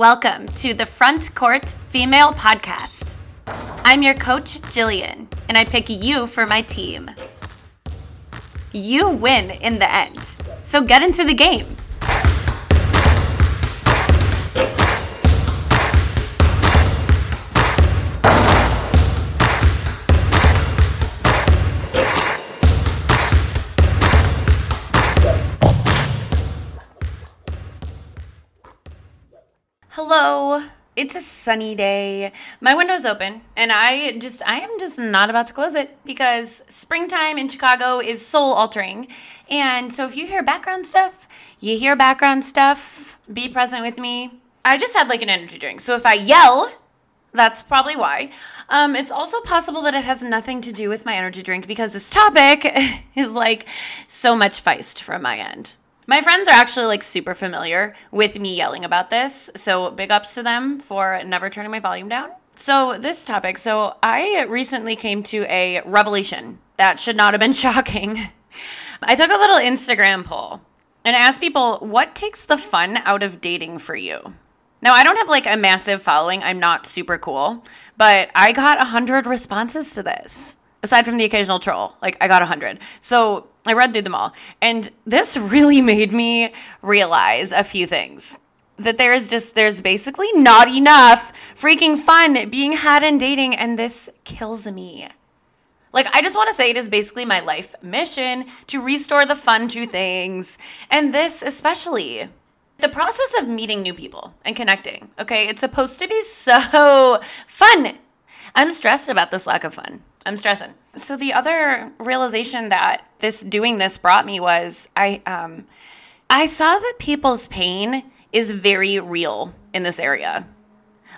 Welcome to the Front Court Female Podcast. I'm your coach, Jillian, and I pick you for my team. You win in the end, so get into the game. Hello. It's a sunny day. My window's open, and I just, I am just not about to close it because springtime in Chicago is soul altering. And so if you hear background stuff, you hear background stuff, be present with me. I just had like an energy drink. So if I yell, that's probably why. Um, it's also possible that it has nothing to do with my energy drink because this topic is like so much feist from my end. My friends are actually like super familiar with me yelling about this. So big ups to them for never turning my volume down. So, this topic. So, I recently came to a revelation that should not have been shocking. I took a little Instagram poll and asked people what takes the fun out of dating for you. Now, I don't have like a massive following. I'm not super cool, but I got 100 responses to this aside from the occasional troll like i got 100 so i read through them all and this really made me realize a few things. That there's just there's basically not enough freaking fun being had in dating and this kills me. Like i just want to say it is basically my life mission to restore the fun to things and this especially. The process of meeting new people and connecting okay? It's supposed to be so fun. I'm stressed about this lack of fun I'm stressing. So the other realization that this doing this brought me was I um I saw that people's pain is very real in this area.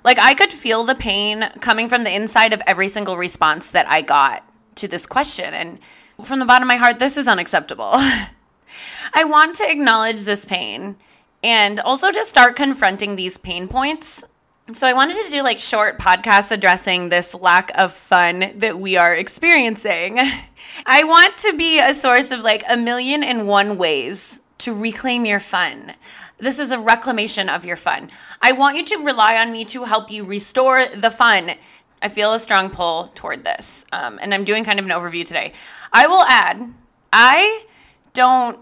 Like I could feel the pain coming from the inside of every single response that I got to this question and from the bottom of my heart this is unacceptable. I want to acknowledge this pain and also just start confronting these pain points so I wanted to do like short podcasts addressing this lack of fun that we are experiencing. I want to be a source of like a million and one ways to reclaim your fun. This is a reclamation of your fun. I want you to rely on me to help you restore the fun. I feel a strong pull toward this. Um, and I'm doing kind of an overview today. I will add, I don't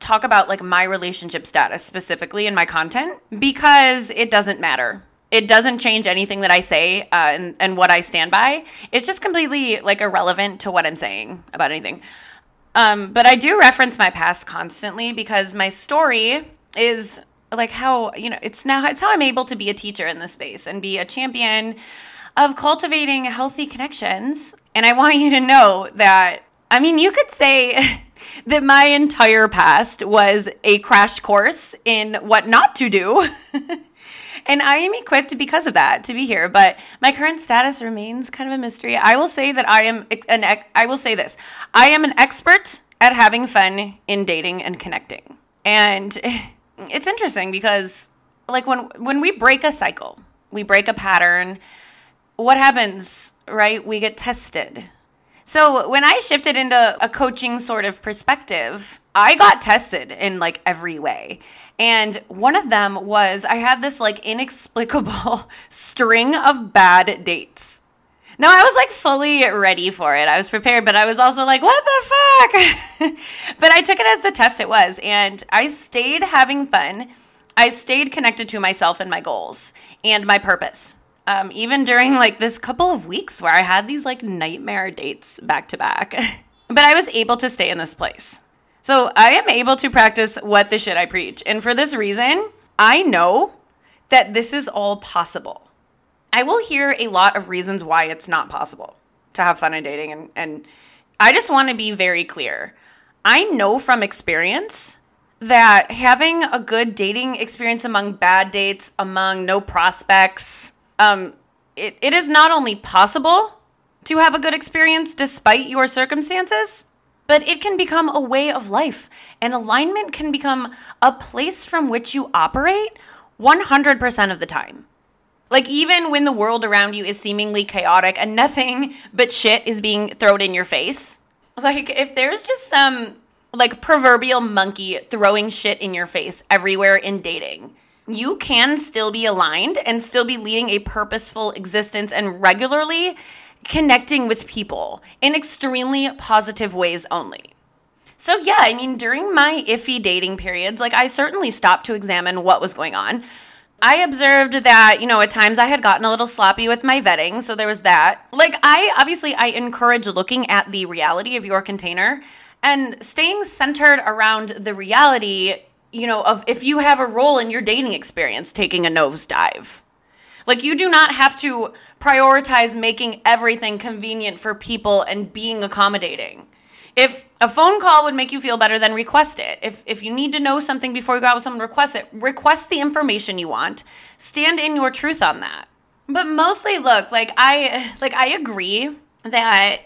talk about like my relationship status specifically in my content because it doesn't matter it doesn't change anything that I say uh, and, and what I stand by. It's just completely like irrelevant to what I'm saying about anything. Um, but I do reference my past constantly because my story is like how you know it's now it's how I'm able to be a teacher in this space and be a champion of cultivating healthy connections. And I want you to know that I mean you could say that my entire past was a crash course in what not to do. and I am equipped because of that to be here. But my current status remains kind of a mystery. I will say that I am an I will say this: I am an expert at having fun in dating and connecting, and it's interesting because like when when we break a cycle, we break a pattern. What happens, right? We get tested. So when I shifted into a coaching sort of perspective, I got tested in like every way. And one of them was I had this like inexplicable string of bad dates. Now I was like fully ready for it. I was prepared, but I was also like, what the fuck? but I took it as the test it was. And I stayed having fun. I stayed connected to myself and my goals and my purpose. Um, even during like this couple of weeks where I had these like nightmare dates back to back. but I was able to stay in this place. So I am able to practice what the shit I preach. And for this reason, I know that this is all possible. I will hear a lot of reasons why it's not possible to have fun in dating. And, and I just want to be very clear. I know from experience that having a good dating experience among bad dates, among no prospects, um, it, it is not only possible to have a good experience despite your circumstances, but it can become a way of life. And alignment can become a place from which you operate 100% of the time. Like, even when the world around you is seemingly chaotic and nothing but shit is being thrown in your face, like, if there's just some like proverbial monkey throwing shit in your face everywhere in dating, you can still be aligned and still be leading a purposeful existence and regularly connecting with people in extremely positive ways only. So, yeah, I mean, during my iffy dating periods, like I certainly stopped to examine what was going on. I observed that, you know, at times I had gotten a little sloppy with my vetting, so there was that. Like, I obviously I encourage looking at the reality of your container and staying centered around the reality, you know, of if you have a role in your dating experience taking a nosedive. Like, you do not have to prioritize making everything convenient for people and being accommodating. If a phone call would make you feel better, then request it. If, if you need to know something before you go out with someone, request it. Request the information you want. Stand in your truth on that. But mostly, look, like I like I agree that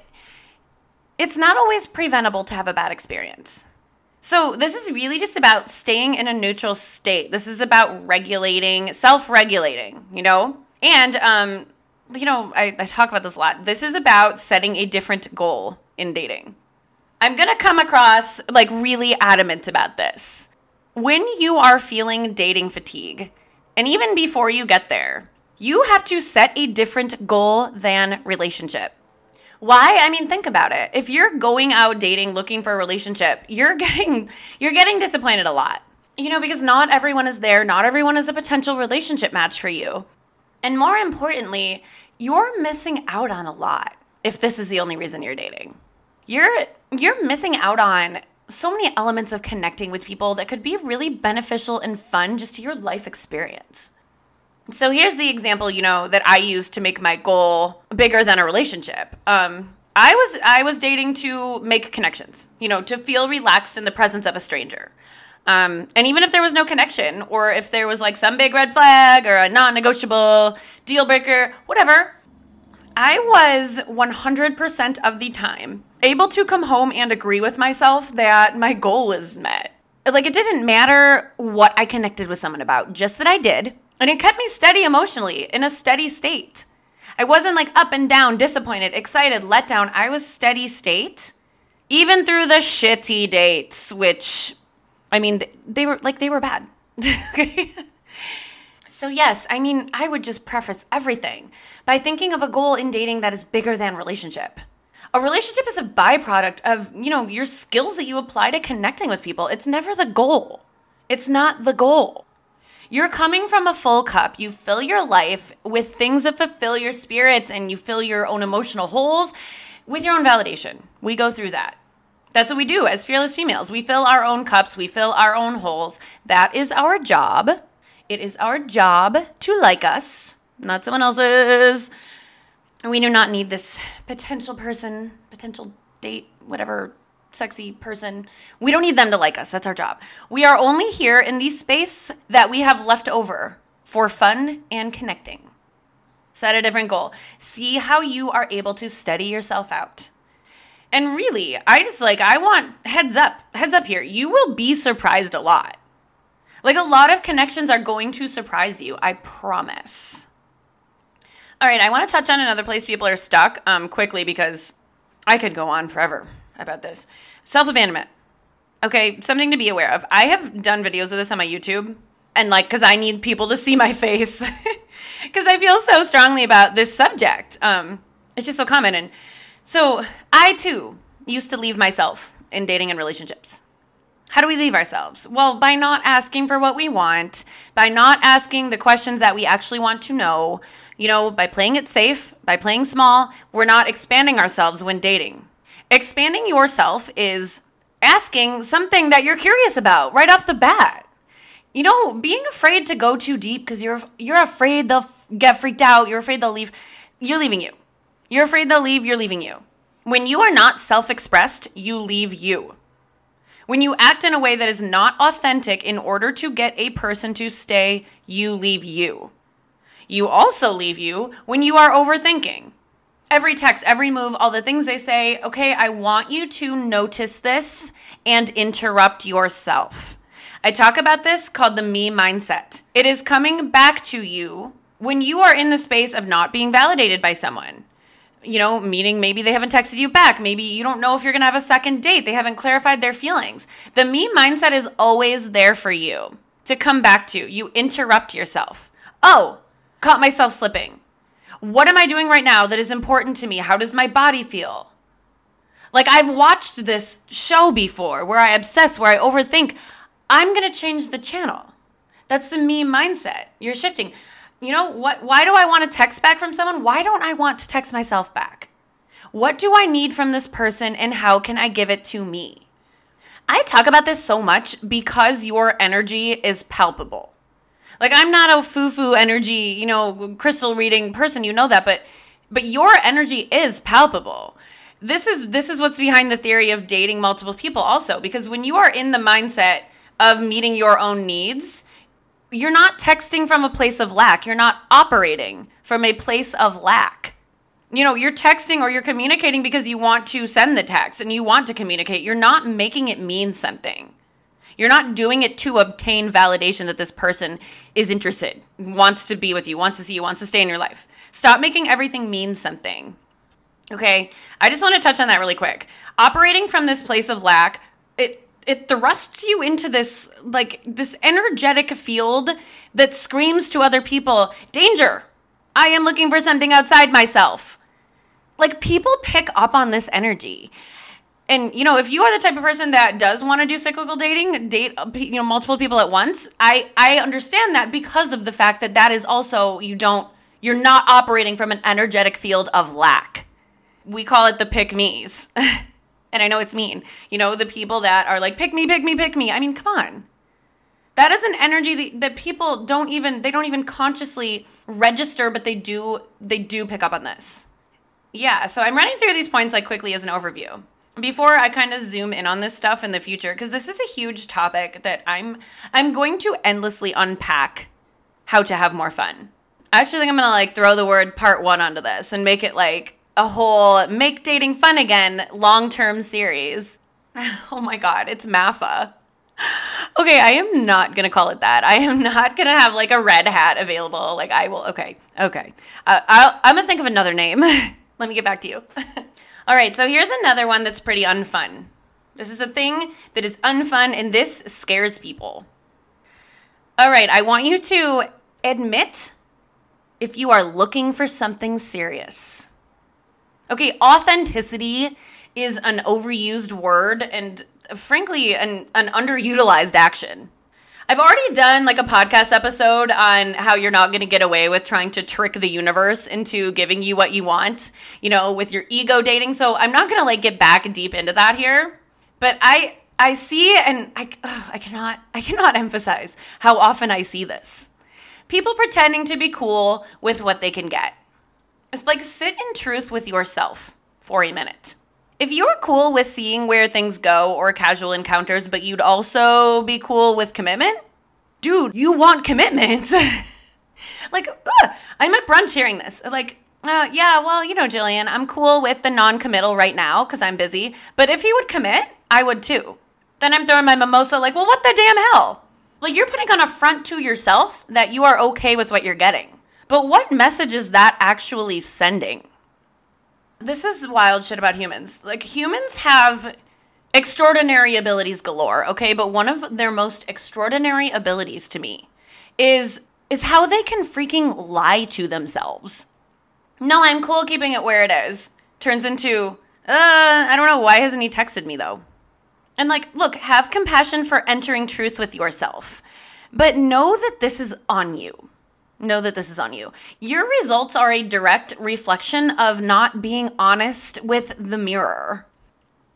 it's not always preventable to have a bad experience. So, this is really just about staying in a neutral state. This is about regulating, self regulating, you know? And, um, you know, I, I talk about this a lot. This is about setting a different goal in dating. I'm to come across like really adamant about this. When you are feeling dating fatigue, and even before you get there, you have to set a different goal than relationship. Why? I mean, think about it. If you're going out dating looking for a relationship, you're getting you're getting disappointed a lot. You know, because not everyone is there, not everyone is a potential relationship match for you. And more importantly, you're missing out on a lot if this is the only reason you're dating you're you're missing out on so many elements of connecting with people that could be really beneficial and fun just to your life experience. So here's the example, you know, that I use to make my goal bigger than a relationship. Um, I was I was dating to make connections, you know, to feel relaxed in the presence of a stranger. Um, and even if there was no connection, or if there was like some big red flag or a non-negotiable deal breaker, whatever, I was 100% of the time able to come home and agree with myself that my goal is met. Like, it didn't matter what I connected with someone about, just that I did. And it kept me steady emotionally in a steady state. I wasn't like up and down, disappointed, excited, let down. I was steady state, even through the shitty dates, which, I mean, they were like, they were bad. okay. So, yes, I mean, I would just preface everything by thinking of a goal in dating that is bigger than relationship a relationship is a byproduct of, you know, your skills that you apply to connecting with people. It's never the goal. It's not the goal. You're coming from a full cup. You fill your life with things that fulfill your spirits and you fill your own emotional holes with your own validation. We go through that. That's what we do as fearless females. We fill our own cups, we fill our own holes. That is our job. It is our job to like us, not someone else's. We do not need this potential person, potential date, whatever sexy person. We don't need them to like us. That's our job. We are only here in the space that we have left over for fun and connecting. Set a different goal. See how you are able to study yourself out. And really, I just like, I want heads up, heads up here. You will be surprised a lot. Like, a lot of connections are going to surprise you, I promise. All right, I want to touch on another place people are stuck um, quickly because I could go on forever about this. Self abandonment. Okay, something to be aware of. I have done videos of this on my YouTube, and like, because I need people to see my face, because I feel so strongly about this subject. Um, it's just so common. And so I too used to leave myself in dating and relationships. How do we leave ourselves? Well, by not asking for what we want, by not asking the questions that we actually want to know, you know, by playing it safe, by playing small, we're not expanding ourselves when dating. Expanding yourself is asking something that you're curious about right off the bat. You know, being afraid to go too deep because you're you're afraid they'll f- get freaked out, you're afraid they'll leave, you're leaving you. You're afraid they'll leave, you're leaving you. When you are not self-expressed, you leave you. When you act in a way that is not authentic in order to get a person to stay, you leave you. You also leave you when you are overthinking. Every text, every move, all the things they say, okay, I want you to notice this and interrupt yourself. I talk about this called the me mindset. It is coming back to you when you are in the space of not being validated by someone you know, meaning maybe they haven't texted you back. Maybe you don't know if you're going to have a second date. They haven't clarified their feelings. The me mindset is always there for you to come back to. You interrupt yourself. Oh, caught myself slipping. What am I doing right now that is important to me? How does my body feel? Like I've watched this show before where I obsess, where I overthink. I'm going to change the channel. That's the me mindset. You're shifting. You know what why do I want to text back from someone? Why don't I want to text myself back? What do I need from this person and how can I give it to me? I talk about this so much because your energy is palpable. Like I'm not a foo-foo energy, you know, crystal reading person, you know that, but but your energy is palpable. This is this is what's behind the theory of dating multiple people also because when you are in the mindset of meeting your own needs, you're not texting from a place of lack. You're not operating from a place of lack you know, you're texting or you're communicating because you want to send the text and you want to communicate. You're not making it mean something. You're not doing it to obtain validation that this person is interested, wants to be with you, wants to see you, wants to stay in your life. Stop making everything mean something. Okay? I just want to touch on that really quick. Operating from this place of lack, it it thrusts you into this like this energetic field that screams to other people, "Danger. I am looking for something outside myself." Like people pick up on this energy. And you know, if you are the type of person that does want to do cyclical dating, date uh, you know multiple people at once, I I understand that because of the fact that that is also you don't you're not operating from an energetic field of lack. We call it the pick me's. and I know it's mean. You know, the people that are like pick me, pick me, pick me. I mean, come on. That is an energy that, that people don't even they don't even consciously register, but they do they do pick up on this. Yeah, so I'm running through these points like quickly as an overview. Before I kind of zoom in on this stuff in the future because this is a huge topic that I'm I'm going to endlessly unpack how to have more fun. I actually think I'm going to like throw the word part 1 onto this and make it like a whole make dating fun again long-term series. oh my god, it's MAFA. Okay, I am not gonna call it that. I am not gonna have like a red hat available. Like I will. Okay, okay. Uh, i am gonna think of another name. Let me get back to you. All right, so here's another one that's pretty unfun. This is a thing that is unfun and this scares people. All right, I want you to admit if you are looking for something serious. Okay, authenticity is an overused word and uh, frankly an, an underutilized action. I've already done like a podcast episode on how you're not going to get away with trying to trick the universe into giving you what you want, you know, with your ego dating. So I'm not going to like get back deep into that here. But I I see and I ugh, I cannot I cannot emphasize how often I see this. People pretending to be cool with what they can get. It's like sit in truth with yourself for a minute. If you're cool with seeing where things go or casual encounters, but you'd also be cool with commitment, dude, you want commitment. like, ugh, I'm at brunch hearing this. Like, uh, yeah, well, you know, Jillian, I'm cool with the non committal right now because I'm busy. But if he would commit, I would too. Then I'm throwing my mimosa, like, well, what the damn hell? Like, you're putting on a front to yourself that you are okay with what you're getting. But what message is that actually sending? This is wild shit about humans. Like humans have extraordinary abilities galore, okay? But one of their most extraordinary abilities to me is is how they can freaking lie to themselves. No, I'm cool keeping it where it is. Turns into, uh, I don't know, why hasn't he texted me though? And like, look, have compassion for entering truth with yourself. But know that this is on you know that this is on you. Your results are a direct reflection of not being honest with the mirror.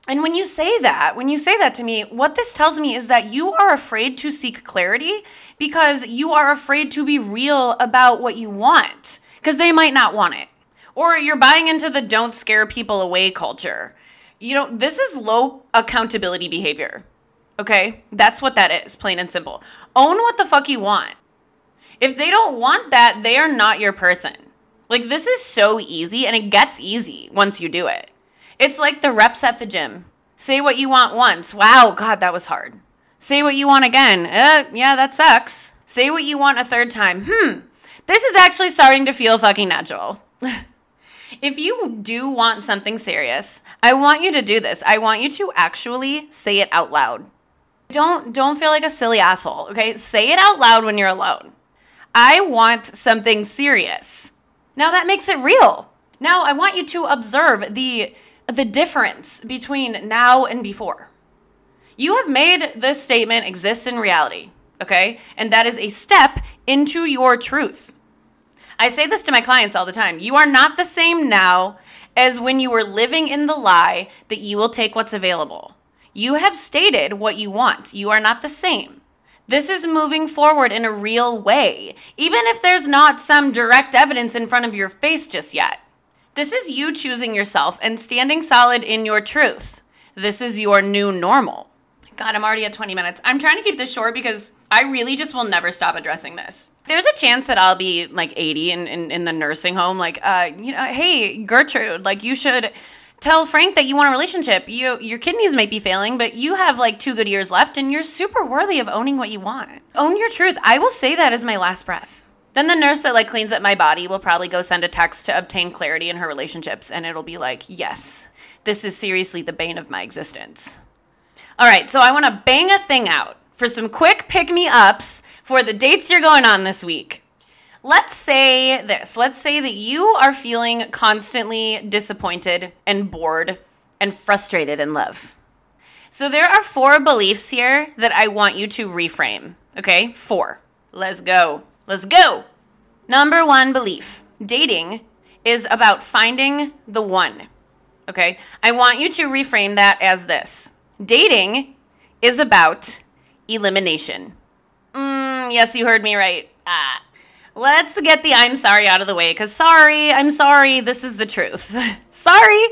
And when you say that, when you say that to me, what this tells me is that you are afraid to seek clarity because you are afraid to be real about what you want because they might not want it. Or you're buying into the don't scare people away culture. You know, this is low accountability behavior. Okay? That's what that is, plain and simple. Own what the fuck you want. If they don't want that, they are not your person. Like, this is so easy and it gets easy once you do it. It's like the reps at the gym. Say what you want once. Wow, God, that was hard. Say what you want again. Uh, yeah, that sucks. Say what you want a third time. Hmm, this is actually starting to feel fucking natural. if you do want something serious, I want you to do this. I want you to actually say it out loud Don't don't feel like a silly asshole, okay? Say it out loud when you're alone. I want something serious. Now that makes it real. Now I want you to observe the the difference between now and before. You have made this statement exist in reality, okay? And that is a step into your truth. I say this to my clients all the time. You are not the same now as when you were living in the lie that you will take what's available. You have stated what you want. You are not the same. This is moving forward in a real way, even if there's not some direct evidence in front of your face just yet. This is you choosing yourself and standing solid in your truth. This is your new normal. God, I'm already at 20 minutes. I'm trying to keep this short because I really just will never stop addressing this. There's a chance that I'll be like 80 in, in, in the nursing home, like, uh, you know, hey, Gertrude, like, you should tell Frank that you want a relationship. You your kidneys might be failing, but you have like two good years left and you're super worthy of owning what you want. Own your truth. I will say that as my last breath. Then the nurse that like cleans up my body will probably go send a text to obtain clarity in her relationships and it'll be like, "Yes, this is seriously the bane of my existence." All right, so I want to bang a thing out for some quick pick me ups for the dates you're going on this week. Let's say this. Let's say that you are feeling constantly disappointed and bored and frustrated in love. So there are four beliefs here that I want you to reframe. Okay? Four. Let's go. Let's go. Number one belief dating is about finding the one. Okay? I want you to reframe that as this Dating is about elimination. Mm, yes, you heard me right. Ah. Let's get the I'm sorry out of the way because sorry, I'm sorry, this is the truth. sorry.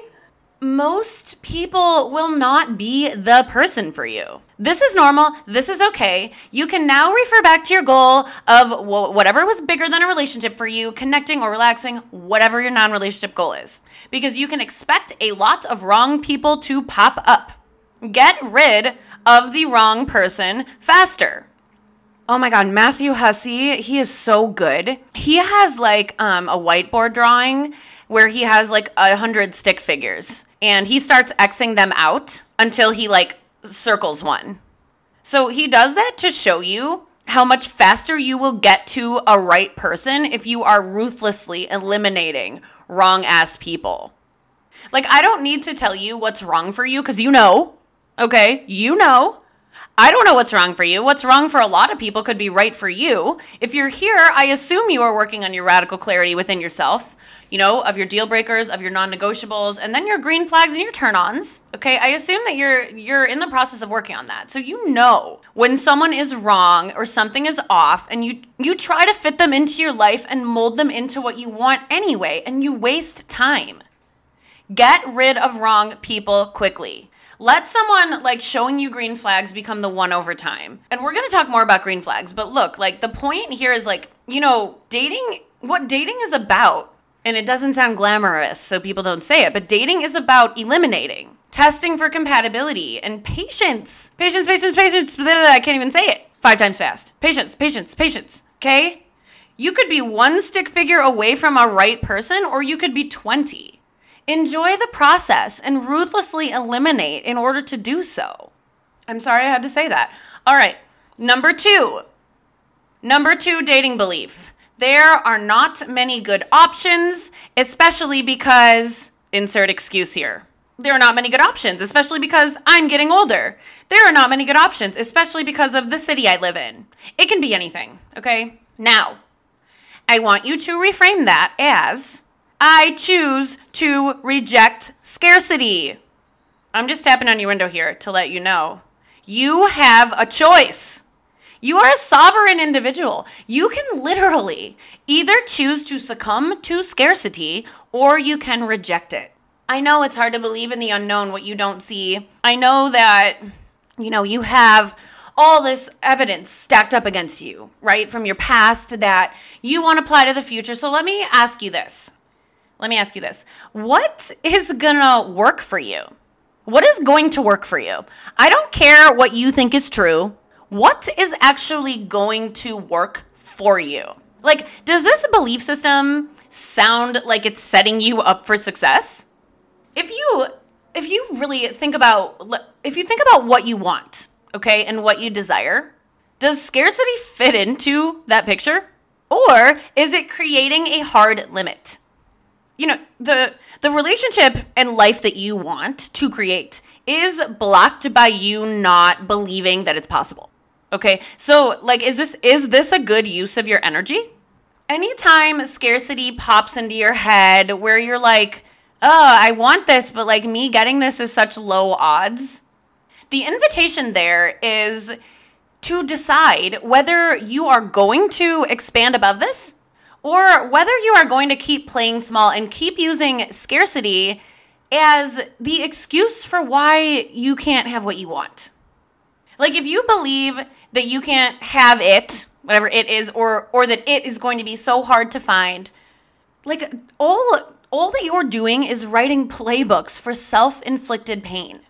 Most people will not be the person for you. This is normal. This is okay. You can now refer back to your goal of whatever was bigger than a relationship for you, connecting or relaxing, whatever your non relationship goal is. Because you can expect a lot of wrong people to pop up. Get rid of the wrong person faster. Oh my god, Matthew Hussey, he is so good. He has like um, a whiteboard drawing where he has like a hundred stick figures and he starts Xing them out until he like circles one. So he does that to show you how much faster you will get to a right person if you are ruthlessly eliminating wrong ass people. Like, I don't need to tell you what's wrong for you because you know. Okay, you know. I don't know what's wrong for you. What's wrong for a lot of people could be right for you. If you're here, I assume you are working on your radical clarity within yourself, you know, of your deal breakers, of your non-negotiables, and then your green flags and your turn-ons. Okay? I assume that you're you're in the process of working on that. So you know when someone is wrong or something is off and you you try to fit them into your life and mold them into what you want anyway, and you waste time. Get rid of wrong people quickly. Let someone like showing you green flags become the one over time. And we're going to talk more about green flags, but look, like the point here is like, you know, dating, what dating is about, and it doesn't sound glamorous, so people don't say it, but dating is about eliminating, testing for compatibility, and patience. Patience, patience, patience. I can't even say it five times fast. Patience, patience, patience. Okay? You could be one stick figure away from a right person, or you could be 20. Enjoy the process and ruthlessly eliminate in order to do so. I'm sorry I had to say that. All right, number two. Number two dating belief. There are not many good options, especially because, insert excuse here. There are not many good options, especially because I'm getting older. There are not many good options, especially because of the city I live in. It can be anything, okay? Now, I want you to reframe that as I choose to reject scarcity. I'm just tapping on your window here to let you know. You have a choice. You are a sovereign individual. You can literally either choose to succumb to scarcity or you can reject it. I know it's hard to believe in the unknown, what you don't see. I know that, you know, you have all this evidence stacked up against you, right, from your past that you want to apply to the future. So let me ask you this let me ask you this what is gonna work for you? What is going to work for you? I don't care what you think is true. What is actually going to work for you? Like, does this belief system sound like it's setting you up for success? If you if you really think about if you think about what you want, okay, and what you desire, does scarcity fit into that picture? Or is it creating a hard limit? You know, the the relationship and life that you want to create is blocked by you not believing that it's possible. Okay? So, like is this is this a good use of your energy? Anytime scarcity pops into your head where you're like, "Oh, I want this, but like me getting this is such low odds." The invitation there is to decide whether you are going to expand above this or whether you are going to keep playing small and keep using scarcity as the excuse for why you can't have what you want. Like if you believe that you can't have it, whatever it is or or that it is going to be so hard to find, like all all that you're doing is writing playbooks for self-inflicted pain.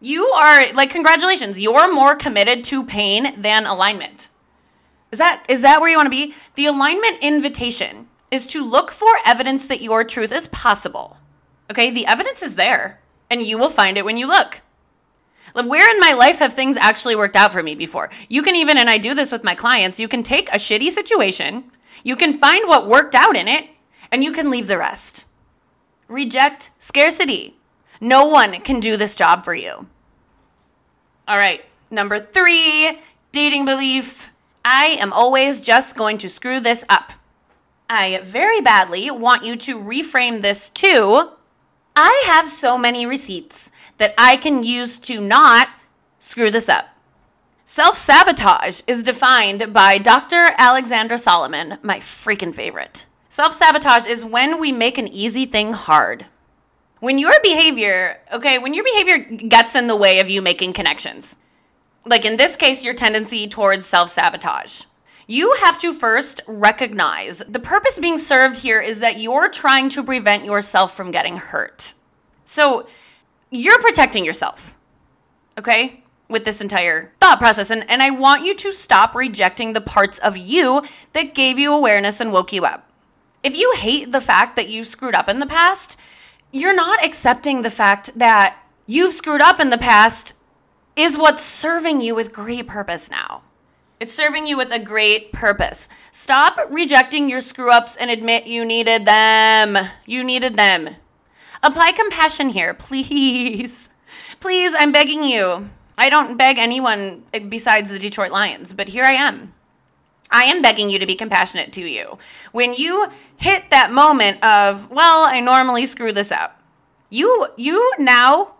You are like congratulations, you're more committed to pain than alignment. Is that is that where you want to be? The alignment invitation is to look for evidence that your truth is possible. Okay? The evidence is there, and you will find it when you look. Where in my life have things actually worked out for me before? You can even, and I do this with my clients, you can take a shitty situation, you can find what worked out in it, and you can leave the rest. Reject scarcity. No one can do this job for you. All right, number three dating belief I am always just going to screw this up. I very badly want you to reframe this to I have so many receipts that I can use to not screw this up. Self sabotage is defined by Dr. Alexandra Solomon, my freaking favorite. Self sabotage is when we make an easy thing hard. When your behavior, okay, when your behavior gets in the way of you making connections, like in this case, your tendency towards self sabotage. You have to first recognize the purpose being served here is that you're trying to prevent yourself from getting hurt. So you're protecting yourself, okay, with this entire thought process. And, and I want you to stop rejecting the parts of you that gave you awareness and woke you up. If you hate the fact that you screwed up in the past, you're not accepting the fact that you've screwed up in the past is what's serving you with great purpose now. It's serving you with a great purpose. Stop rejecting your screw ups and admit you needed them. You needed them. Apply compassion here, please. Please, I'm begging you. I don't beg anyone besides the Detroit Lions, but here I am. I am begging you to be compassionate to you. When you hit that moment of, well, I normally screw this up, you you now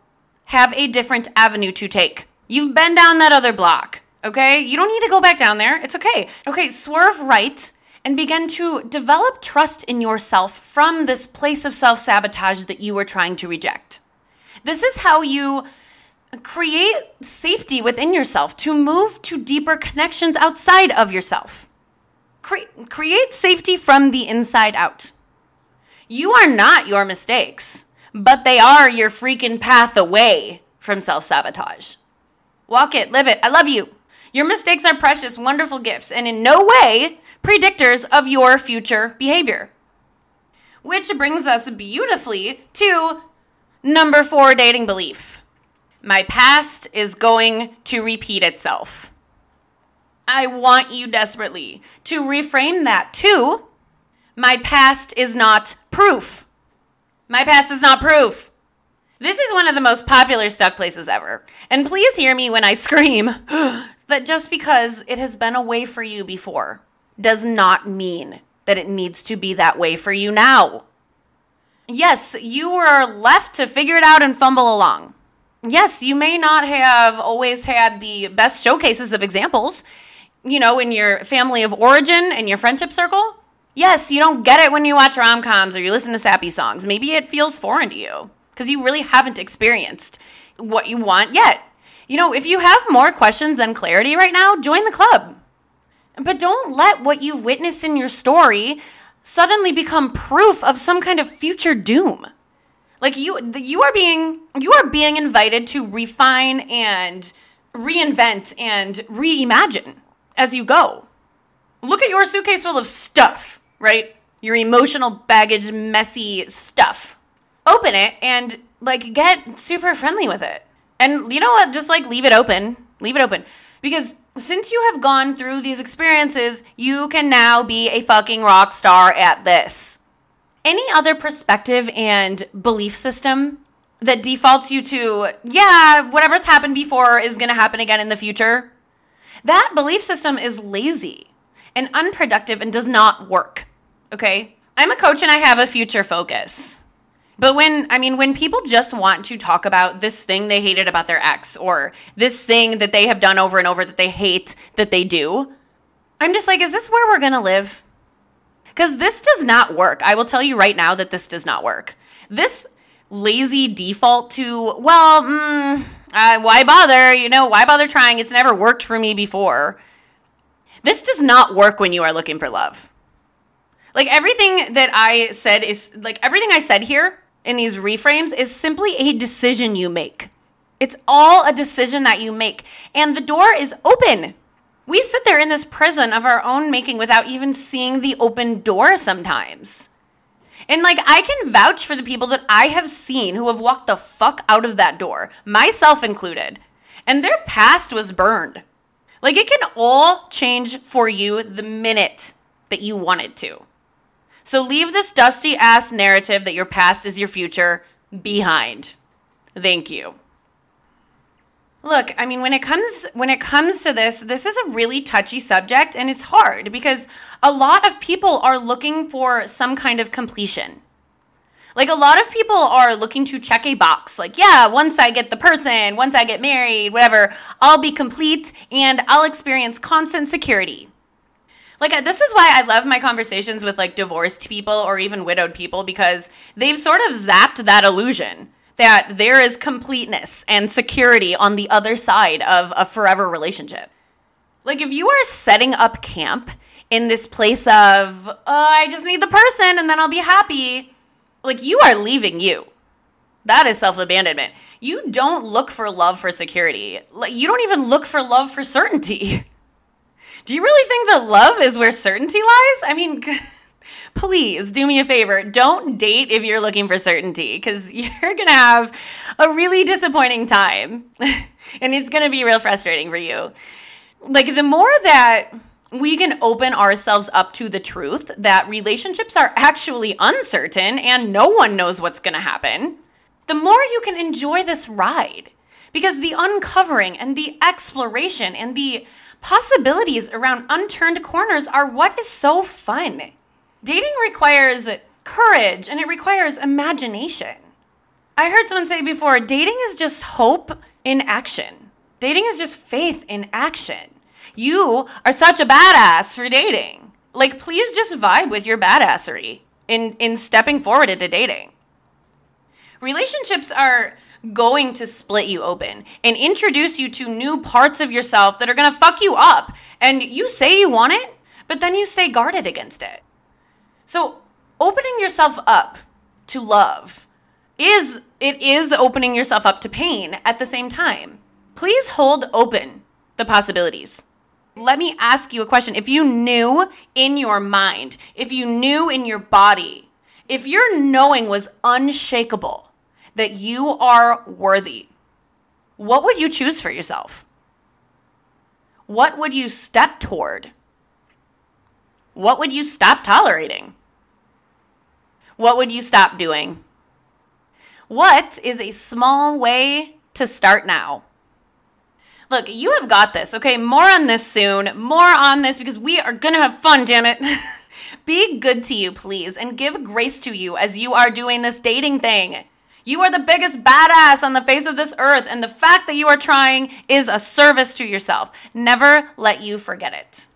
have a different avenue to take. You've been down that other block, okay? You don't need to go back down there. It's okay. Okay, swerve right and begin to develop trust in yourself from this place of self sabotage that you were trying to reject. This is how you create safety within yourself to move to deeper connections outside of yourself. Cre- create safety from the inside out. You are not your mistakes but they are your freaking path away from self sabotage. Walk it, live it. I love you. Your mistakes are precious, wonderful gifts, and in no way predictors of your future behavior. Which brings us beautifully to number four dating belief my past is going to repeat itself. I want you desperately to reframe that to my past is not proof my past is not proof. This is one of the most popular stuck places ever. And please hear me when I scream that just because it has been a way for you before does not mean that it needs to be that way for you now. Yes, you are left to figure it out and fumble along. Yes, you may not have always had the best showcases of examples, you know, in your family of origin and your friendship circle. Yes, you don't get it when you watch rom coms or you listen to sappy songs. Maybe it feels foreign to you because you really haven't experienced what you want yet. You know, if you have more questions than clarity right now, join the club. But don't let what you've witnessed in your story suddenly become proof of some kind of future doom. Like you you are being you are being invited to refine and reinvent and reimagine as you go. Look at your suitcase full of stuff right? Your emotional baggage, messy stuff. Open it and like get super friendly with it. And you know what? Just like leave it open. Leave it open. Because since you have gone through these experiences, you can now be a fucking rock star at this. Any other perspective and belief system that defaults you to, yeah, whatever's happened before is going to happen again in the future, that belief system is lazy and unproductive and does not work. Okay? I'm a coach and I have a future focus. But when, I mean, when people just want to talk about this thing they hated about their ex or this thing that they have done over and over that they hate that they do, I'm just like, is this where we're going to live? Because this does not work. I will tell you right now that this does not work. This lazy default to, well, mm, uh, why bother? You know, why bother trying? It's never worked for me before. This does not work when you are looking for love. Like everything that I said is like everything I said here in these reframes is simply a decision you make. It's all a decision that you make. And the door is open. We sit there in this prison of our own making without even seeing the open door sometimes. And like, I can vouch for the people that I have seen who have walked the fuck out of that door, myself included, and their past was burned. Like, it can all change for you the minute that you want it to. So leave this dusty ass narrative that your past is your future behind. Thank you. Look, I mean when it comes when it comes to this, this is a really touchy subject and it's hard because a lot of people are looking for some kind of completion. Like a lot of people are looking to check a box like, yeah, once I get the person, once I get married, whatever, I'll be complete and I'll experience constant security. Like this is why I love my conversations with like divorced people or even widowed people because they've sort of zapped that illusion that there is completeness and security on the other side of a forever relationship. Like if you are setting up camp in this place of, oh, I just need the person and then I'll be happy, like you are leaving you. That is self abandonment. You don't look for love for security. Like you don't even look for love for certainty. Do you really think that love is where certainty lies? I mean, please do me a favor. Don't date if you're looking for certainty because you're going to have a really disappointing time. and it's going to be real frustrating for you. Like, the more that we can open ourselves up to the truth that relationships are actually uncertain and no one knows what's going to happen, the more you can enjoy this ride. Because the uncovering and the exploration and the possibilities around unturned corners are what is so fun. Dating requires courage and it requires imagination. I heard someone say before dating is just hope in action. Dating is just faith in action. You are such a badass for dating. Like, please just vibe with your badassery in, in stepping forward into dating. Relationships are going to split you open and introduce you to new parts of yourself that are going to fuck you up. And you say you want it, but then you stay guarded against it. So, opening yourself up to love is it is opening yourself up to pain at the same time. Please hold open the possibilities. Let me ask you a question. If you knew in your mind, if you knew in your body, if your knowing was unshakable, that you are worthy, what would you choose for yourself? What would you step toward? What would you stop tolerating? What would you stop doing? What is a small way to start now? Look, you have got this, okay? More on this soon. More on this because we are gonna have fun, damn it. Be good to you, please, and give grace to you as you are doing this dating thing. You are the biggest badass on the face of this earth, and the fact that you are trying is a service to yourself. Never let you forget it.